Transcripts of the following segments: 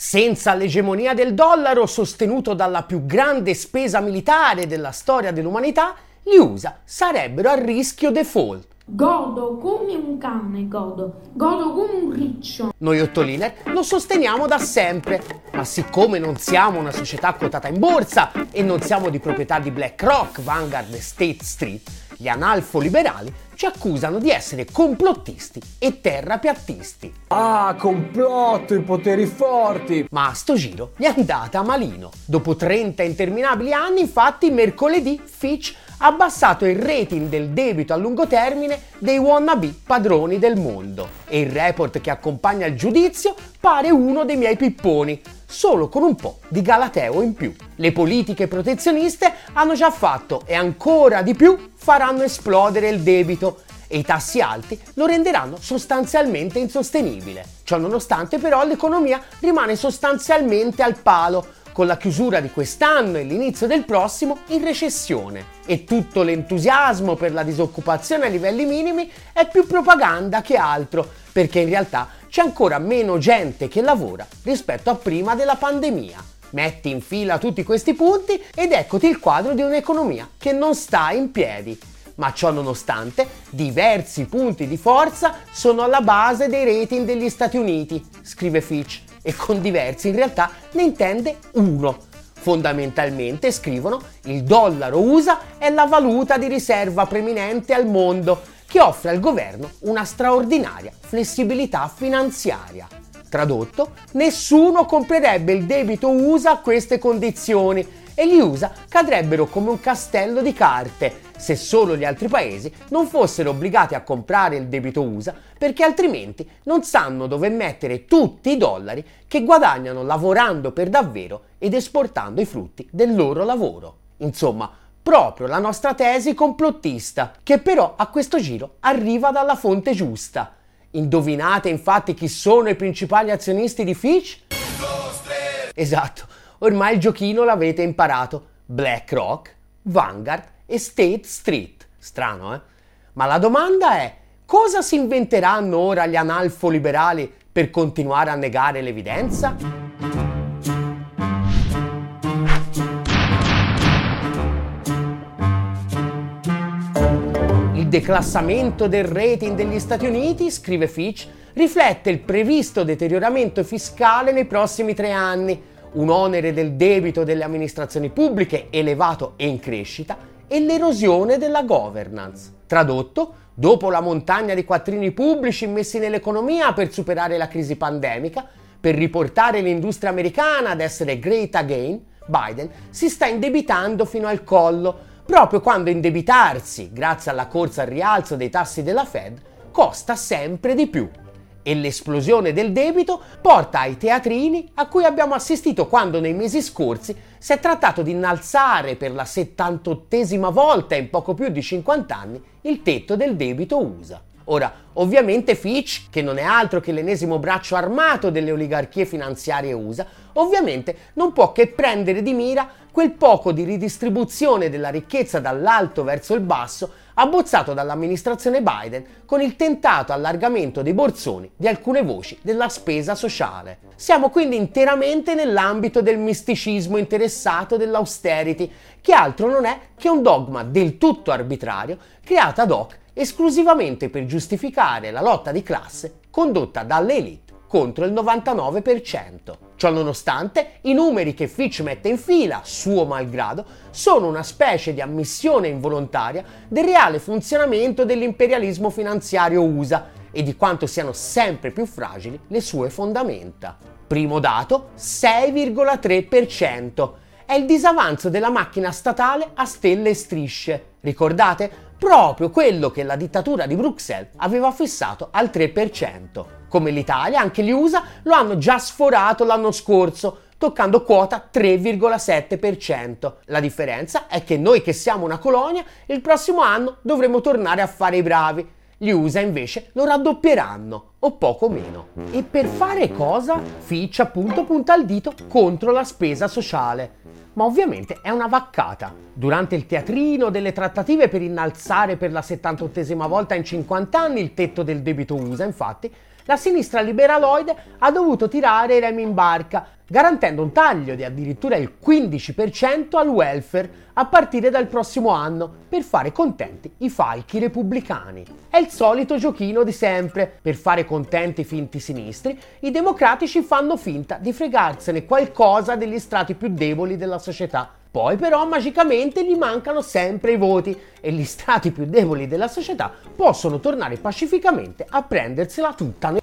Senza l'egemonia del dollaro sostenuto dalla più grande spesa militare della storia dell'umanità, gli USA sarebbero a rischio default. Godo come un cane, godo, godo come un riccio. Noi Ottoliner lo sosteniamo da sempre, ma siccome non siamo una società quotata in borsa e non siamo di proprietà di BlackRock, Vanguard e State Street, gli analfo-liberali ci accusano di essere complottisti e terrapiattisti. Ah, complotto, i poteri forti! Ma a sto giro gli è andata malino. Dopo 30 interminabili anni, infatti, mercoledì Fitch ha abbassato il rating del debito a lungo termine dei wannabe padroni del mondo. E il report che accompagna il giudizio pare uno dei miei pipponi, solo con un po' di galateo in più. Le politiche protezioniste hanno già fatto e ancora di più faranno esplodere il debito e i tassi alti lo renderanno sostanzialmente insostenibile. Ciò nonostante però l'economia rimane sostanzialmente al palo, con la chiusura di quest'anno e l'inizio del prossimo in recessione e tutto l'entusiasmo per la disoccupazione a livelli minimi è più propaganda che altro, perché in realtà c'è ancora meno gente che lavora rispetto a prima della pandemia. Metti in fila tutti questi punti ed eccoti il quadro di un'economia che non sta in piedi. Ma ciò nonostante, diversi punti di forza sono alla base dei rating degli Stati Uniti, scrive Fitch e con diversi in realtà ne intende uno. Fondamentalmente scrivono il dollaro USA è la valuta di riserva preminente al mondo che offre al governo una straordinaria flessibilità finanziaria. Tradotto, nessuno comprerebbe il debito USA a queste condizioni e gli USA cadrebbero come un castello di carte se solo gli altri paesi non fossero obbligati a comprare il debito USA perché altrimenti non sanno dove mettere tutti i dollari che guadagnano lavorando per davvero ed esportando i frutti del loro lavoro. Insomma, proprio la nostra tesi complottista, che però a questo giro arriva dalla fonte giusta. Indovinate infatti chi sono i principali azionisti di Fitch? Esatto, ormai il giochino l'avete imparato. BlackRock, Vanguard e State Street. Strano, eh? Ma la domanda è, cosa si inventeranno ora gli analfo-liberali per continuare a negare l'evidenza? Il declassamento del rating degli Stati Uniti, scrive Fitch, riflette il previsto deterioramento fiscale nei prossimi tre anni, un onere del debito delle amministrazioni pubbliche elevato e in crescita e l'erosione della governance. Tradotto, dopo la montagna di quattrini pubblici immessi nell'economia per superare la crisi pandemica, per riportare l'industria americana ad essere great again, Biden si sta indebitando fino al collo, proprio quando indebitarsi, grazie alla corsa al rialzo dei tassi della Fed, costa sempre di più e l'esplosione del debito porta ai teatrini a cui abbiamo assistito quando nei mesi scorsi si è trattato di innalzare per la 78esima volta in poco più di 50 anni il tetto del debito USA. Ora, ovviamente Fitch, che non è altro che l'ennesimo braccio armato delle oligarchie finanziarie USA, ovviamente non può che prendere di mira quel poco di ridistribuzione della ricchezza dall'alto verso il basso abbozzato dall'amministrazione Biden con il tentato allargamento dei borsoni di alcune voci della spesa sociale. Siamo quindi interamente nell'ambito del misticismo interessato dell'austerity, che altro non è che un dogma del tutto arbitrario creato ad hoc esclusivamente per giustificare la lotta di classe condotta dalle elite contro il 99%. Ciò nonostante, i numeri che Fitch mette in fila, suo malgrado, sono una specie di ammissione involontaria del reale funzionamento dell'imperialismo finanziario USA e di quanto siano sempre più fragili le sue fondamenta. Primo dato, 6,3%. È il disavanzo della macchina statale a stelle e strisce. Ricordate? Proprio quello che la dittatura di Bruxelles aveva fissato al 3%. Come l'Italia, anche gli USA lo hanno già sforato l'anno scorso, toccando quota 3,7%. La differenza è che noi che siamo una colonia, il prossimo anno dovremo tornare a fare i bravi. Gli USA invece lo raddoppieranno, o poco meno. E per fare cosa? Fitch appunto punta il dito contro la spesa sociale. Ma ovviamente è una vaccata. Durante il teatrino delle trattative per innalzare per la 78esima volta in 50 anni il tetto del debito USA, infatti, la sinistra liberaloide ha dovuto tirare i remi in barca, garantendo un taglio di addirittura il 15% al welfare a partire dal prossimo anno per fare contenti i falchi repubblicani. È il solito giochino di sempre, per fare contenti i finti sinistri, i democratici fanno finta di fregarsene qualcosa degli strati più deboli della società. Poi però magicamente gli mancano sempre i voti e gli strati più deboli della società possono tornare pacificamente a prendersela tutta.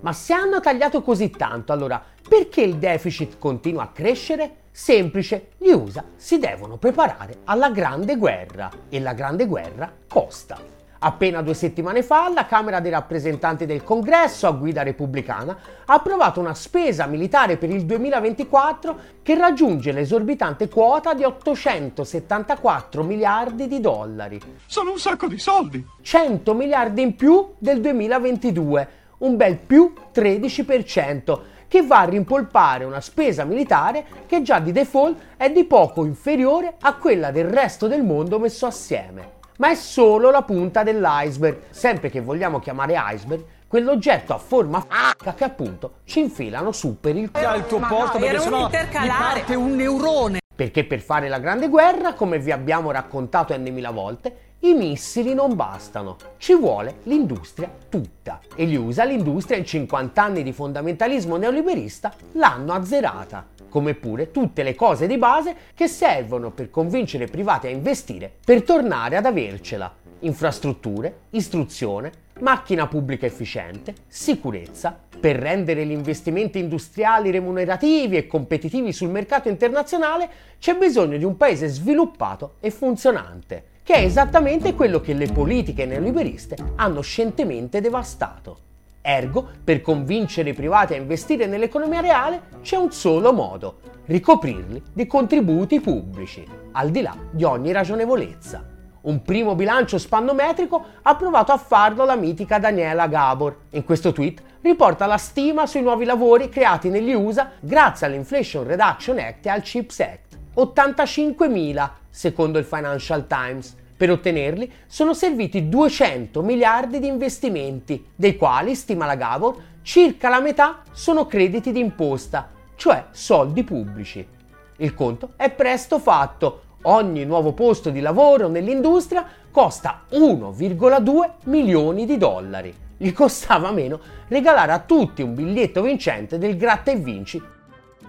Ma se hanno tagliato così tanto, allora perché il deficit continua a crescere? Semplice, gli USA si devono preparare alla grande guerra e la grande guerra costa. Appena due settimane fa la Camera dei rappresentanti del Congresso a guida repubblicana ha approvato una spesa militare per il 2024 che raggiunge l'esorbitante quota di 874 miliardi di dollari. Sono un sacco di soldi! 100 miliardi in più del 2022 un bel più 13%, che va a rimpolpare una spesa militare che già di default è di poco inferiore a quella del resto del mondo messo assieme. Ma è solo la punta dell'iceberg, sempre che vogliamo chiamare iceberg, quell'oggetto a forma f***a che appunto ci infilano su per il c***o al tuo Ma posto no, perché sennò mi parte un neurone. Perché per fare la grande guerra, come vi abbiamo raccontato n mila volte, i missili non bastano, ci vuole l'industria tutta. E gli USA l'industria in 50 anni di fondamentalismo neoliberista l'hanno azzerata, come pure tutte le cose di base che servono per convincere i privati a investire per tornare ad avercela. Infrastrutture, istruzione, macchina pubblica efficiente, sicurezza, per rendere gli investimenti industriali remunerativi e competitivi sul mercato internazionale c'è bisogno di un paese sviluppato e funzionante che è esattamente quello che le politiche neoliberiste hanno scientemente devastato. Ergo, per convincere i privati a investire nell'economia reale c'è un solo modo, ricoprirli di contributi pubblici, al di là di ogni ragionevolezza. Un primo bilancio spannometrico ha provato a farlo la mitica Daniela Gabor. In questo tweet riporta la stima sui nuovi lavori creati negli USA grazie all'Inflation Reduction Act e al CHIPS Act. 85.000 secondo il Financial Times. Per ottenerli sono serviti 200 miliardi di investimenti, dei quali, stima la Gabor, circa la metà sono crediti d'imposta, cioè soldi pubblici. Il conto è presto fatto. Ogni nuovo posto di lavoro nell'industria costa 1,2 milioni di dollari. Gli costava meno regalare a tutti un biglietto vincente del gratta e vinci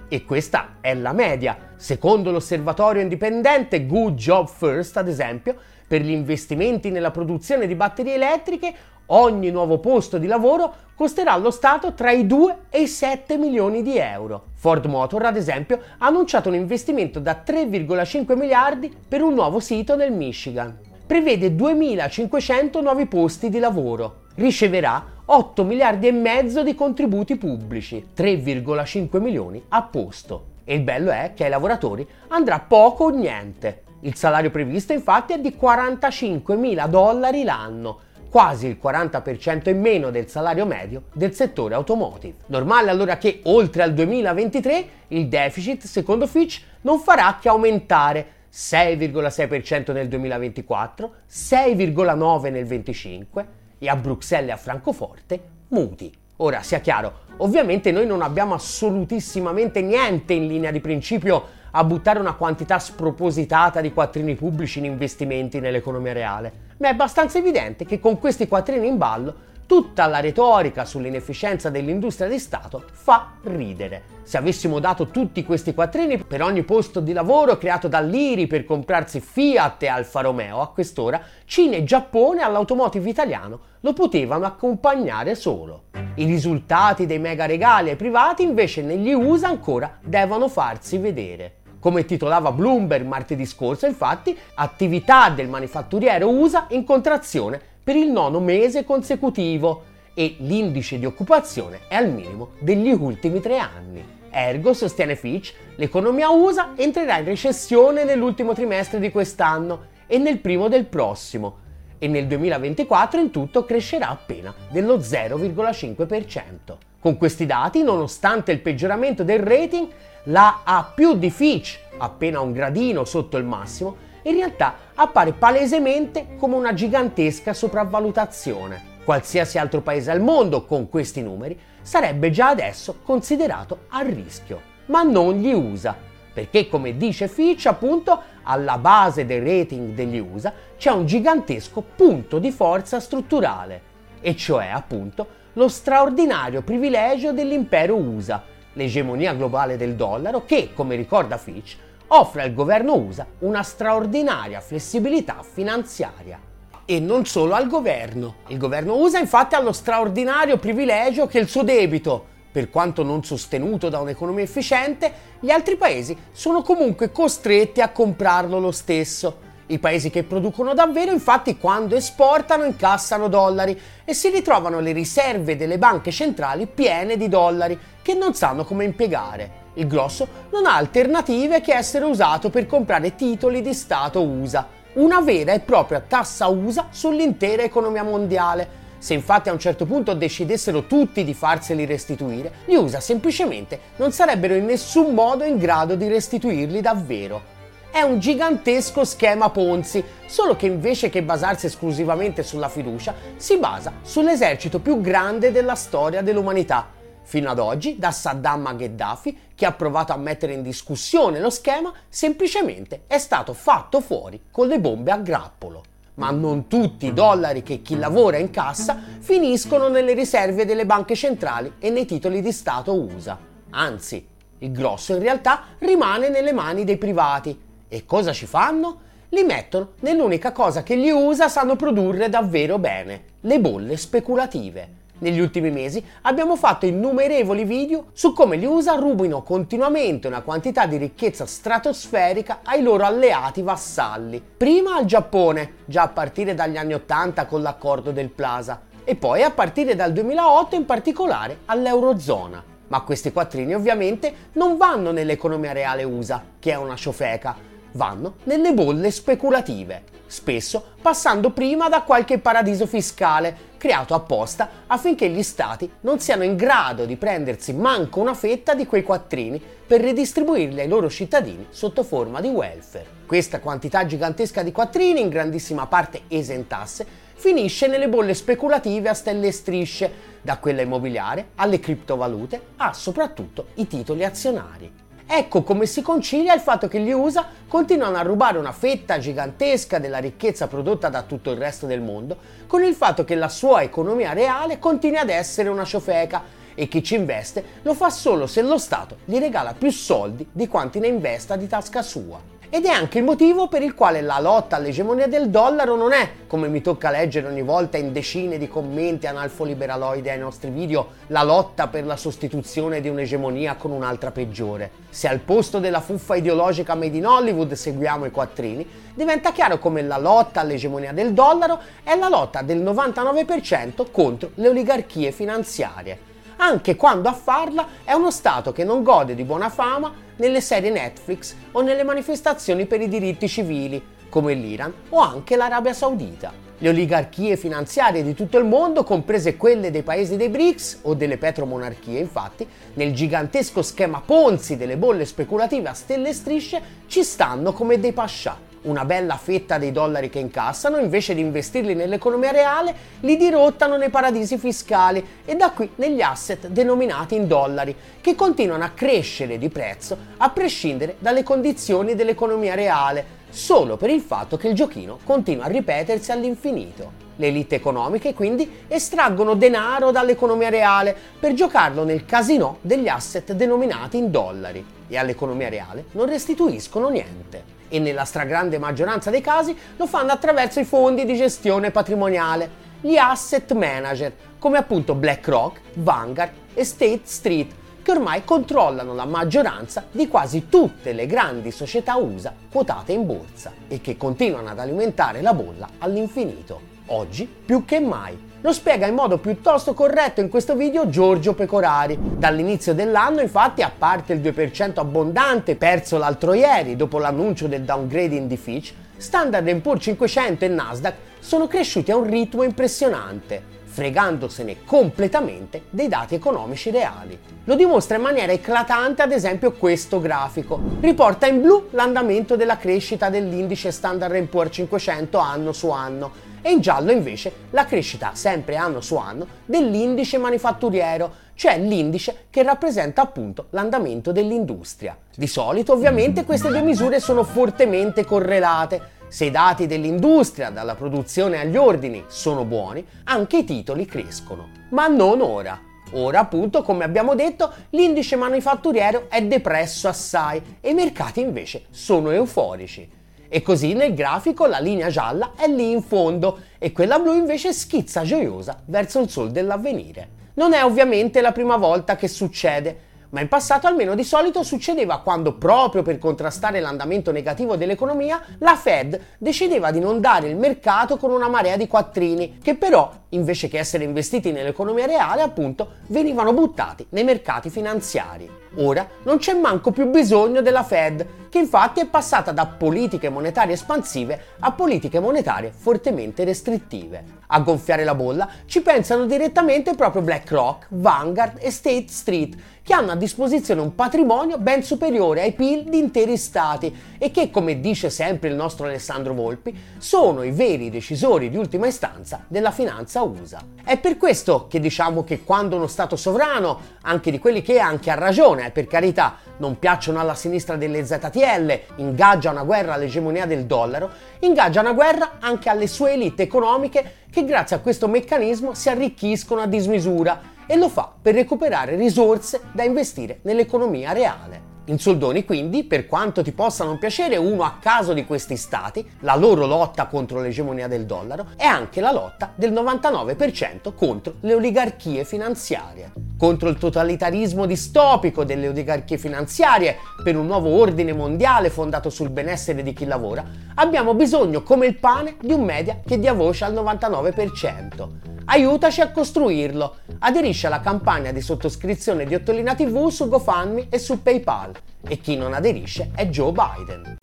e questa è la media. Secondo l'osservatorio indipendente Good Job First, ad esempio, per gli investimenti nella produzione di batterie elettriche, ogni nuovo posto di lavoro costerà allo Stato tra i 2 e i 7 milioni di euro. Ford Motor, ad esempio, ha annunciato un investimento da 3,5 miliardi per un nuovo sito nel Michigan. Prevede 2.500 nuovi posti di lavoro. Riceverà 8 miliardi e mezzo di contributi pubblici, 3,5 milioni a posto. E il bello è che ai lavoratori andrà poco o niente. Il salario previsto infatti è di 45 mila dollari l'anno, quasi il 40% in meno del salario medio del settore automotive. Normale allora che oltre al 2023 il deficit, secondo Fitch, non farà che aumentare 6,6% nel 2024, 6,9% nel 2025 e a Bruxelles e a Francoforte muti. Ora sia chiaro, ovviamente noi non abbiamo assolutissimamente niente in linea di principio a buttare una quantità spropositata di quattrini pubblici in investimenti nell'economia reale, ma è abbastanza evidente che con questi quattrini in ballo tutta la retorica sull'inefficienza dell'industria di Stato fa ridere. Se avessimo dato tutti questi quattrini per ogni posto di lavoro creato dall'IRI per comprarsi Fiat e Alfa Romeo, a quest'ora Cina e Giappone all'automotive italiano lo potevano accompagnare solo. I risultati dei mega regali ai privati invece negli USA ancora devono farsi vedere. Come titolava Bloomberg martedì scorso, infatti, attività del manifatturiero USA in contrazione per il nono mese consecutivo e l'indice di occupazione è al minimo degli ultimi tre anni. Ergo, sostiene Fitch, l'economia USA entrerà in recessione nell'ultimo trimestre di quest'anno e nel primo del prossimo e nel 2024 in tutto crescerà appena dello 0,5%. Con questi dati, nonostante il peggioramento del rating, la A più di Fitch, appena un gradino sotto il massimo, in realtà appare palesemente come una gigantesca sopravvalutazione. Qualsiasi altro paese al mondo con questi numeri sarebbe già adesso considerato a rischio, ma non gli USA, perché come dice Fitch appunto alla base del rating degli USA c'è un gigantesco punto di forza strutturale, e cioè appunto lo straordinario privilegio dell'impero USA, l'egemonia globale del dollaro che, come ricorda Fitch, offre al governo USA una straordinaria flessibilità finanziaria e non solo al governo. Il governo USA infatti ha lo straordinario privilegio che il suo debito, per quanto non sostenuto da un'economia efficiente, gli altri paesi sono comunque costretti a comprarlo lo stesso. I paesi che producono davvero infatti quando esportano incassano dollari e si ritrovano le riserve delle banche centrali piene di dollari che non sanno come impiegare. Il grosso non ha alternative che essere usato per comprare titoli di Stato USA una vera e propria tassa USA sull'intera economia mondiale. Se infatti a un certo punto decidessero tutti di farseli restituire, gli USA semplicemente non sarebbero in nessun modo in grado di restituirli davvero. È un gigantesco schema Ponzi, solo che invece che basarsi esclusivamente sulla fiducia, si basa sull'esercito più grande della storia dell'umanità, Fino ad oggi, da Saddam a Gheddafi, che ha provato a mettere in discussione lo schema, semplicemente è stato fatto fuori con le bombe a grappolo. Ma non tutti i dollari che chi lavora in cassa finiscono nelle riserve delle banche centrali e nei titoli di Stato USA. Anzi, il grosso in realtà rimane nelle mani dei privati. E cosa ci fanno? Li mettono nell'unica cosa che gli USA sanno produrre davvero bene, le bolle speculative. Negli ultimi mesi abbiamo fatto innumerevoli video su come gli USA rubino continuamente una quantità di ricchezza stratosferica ai loro alleati vassalli. Prima al Giappone, già a partire dagli anni 80 con l'accordo del Plaza, e poi a partire dal 2008 in particolare all'Eurozona. Ma questi quattrini ovviamente non vanno nell'economia reale USA, che è una ciofeca, vanno nelle bolle speculative, spesso passando prima da qualche paradiso fiscale creato apposta affinché gli stati non siano in grado di prendersi manco una fetta di quei quattrini per ridistribuirli ai loro cittadini sotto forma di welfare. Questa quantità gigantesca di quattrini, in grandissima parte esentasse, finisce nelle bolle speculative a stelle e strisce, da quella immobiliare alle criptovalute a soprattutto i titoli azionari. Ecco come si concilia il fatto che gli USA continuano a rubare una fetta gigantesca della ricchezza prodotta da tutto il resto del mondo, con il fatto che la sua economia reale continui ad essere una ciofeca e chi ci investe lo fa solo se lo Stato gli regala più soldi di quanti ne investa di tasca sua. Ed è anche il motivo per il quale la lotta all'egemonia del dollaro non è, come mi tocca leggere ogni volta in decine di commenti analfo-liberaloidi ai nostri video, la lotta per la sostituzione di un'egemonia con un'altra peggiore. Se al posto della fuffa ideologica made in Hollywood seguiamo i quattrini, diventa chiaro come la lotta all'egemonia del dollaro è la lotta del 99% contro le oligarchie finanziarie anche quando a farla è uno Stato che non gode di buona fama nelle serie Netflix o nelle manifestazioni per i diritti civili, come l'Iran o anche l'Arabia Saudita. Le oligarchie finanziarie di tutto il mondo, comprese quelle dei paesi dei BRICS o delle petromonarchie, infatti, nel gigantesco schema Ponzi delle bolle speculative a stelle e strisce, ci stanno come dei pascià una bella fetta dei dollari che incassano, invece di investirli nell'economia reale, li dirottano nei paradisi fiscali e da qui negli asset denominati in dollari, che continuano a crescere di prezzo a prescindere dalle condizioni dell'economia reale, solo per il fatto che il giochino continua a ripetersi all'infinito. Le elite economiche quindi estraggono denaro dall'economia reale per giocarlo nel casino degli asset denominati in dollari e all'economia reale non restituiscono niente e nella stragrande maggioranza dei casi lo fanno attraverso i fondi di gestione patrimoniale, gli asset manager, come appunto BlackRock, Vanguard e State Street, che ormai controllano la maggioranza di quasi tutte le grandi società USA quotate in borsa e che continuano ad alimentare la bolla all'infinito. Oggi più che mai lo spiega in modo piuttosto corretto in questo video Giorgio Pecorari. Dall'inizio dell'anno infatti, a parte il 2% abbondante perso l'altro ieri dopo l'annuncio del downgrading di Fitch, Standard Poor's 500 e Nasdaq sono cresciuti a un ritmo impressionante, fregandosene completamente dei dati economici reali. Lo dimostra in maniera eclatante ad esempio questo grafico. Riporta in blu l'andamento della crescita dell'indice Standard Poor's 500 anno su anno e in giallo invece la crescita sempre anno su anno dell'indice manifatturiero, cioè l'indice che rappresenta appunto l'andamento dell'industria. Di solito ovviamente queste due misure sono fortemente correlate. Se i dati dell'industria, dalla produzione agli ordini, sono buoni, anche i titoli crescono. Ma non ora. Ora appunto, come abbiamo detto, l'indice manifatturiero è depresso assai e i mercati invece sono euforici. E così nel grafico la linea gialla è lì in fondo e quella blu invece schizza gioiosa verso il sol dell'avvenire. Non è ovviamente la prima volta che succede, ma in passato almeno di solito succedeva quando proprio per contrastare l'andamento negativo dell'economia la Fed decideva di non dare il mercato con una marea di quattrini, che però, invece che essere investiti nell'economia reale, appunto, venivano buttati nei mercati finanziari. Ora non c'è manco più bisogno della Fed, che infatti è passata da politiche monetarie espansive a politiche monetarie fortemente restrittive. A gonfiare la bolla ci pensano direttamente proprio BlackRock, Vanguard e State Street, che hanno a disposizione un patrimonio ben superiore ai PIL di interi stati e che, come dice sempre il nostro Alessandro Volpi, sono i veri decisori di ultima istanza della finanza USA. È per questo che diciamo che quando uno Stato sovrano, anche di quelli che anche ha ragione, eh, per carità, non piacciono alla sinistra delle ZTL, ingaggia una guerra all'egemonia del dollaro, ingaggia una guerra anche alle sue elite economiche che grazie a questo meccanismo si arricchiscono a dismisura e lo fa per recuperare risorse da investire nell'economia reale. In soldoni quindi, per quanto ti possa non piacere uno a caso di questi stati, la loro lotta contro l'egemonia del dollaro è anche la lotta del 99% contro le oligarchie finanziarie, contro il totalitarismo distopico delle oligarchie finanziarie, per un nuovo ordine mondiale fondato sul benessere di chi lavora, abbiamo bisogno come il pane di un media che dia voce al 99%. Aiutaci a costruirlo. Aderisci alla campagna di sottoscrizione di Ottolina TV su GoFundMe e su PayPal. E chi non aderisce è Joe Biden.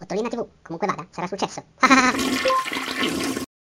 Ottolina TV, comunque vada, sarà successo.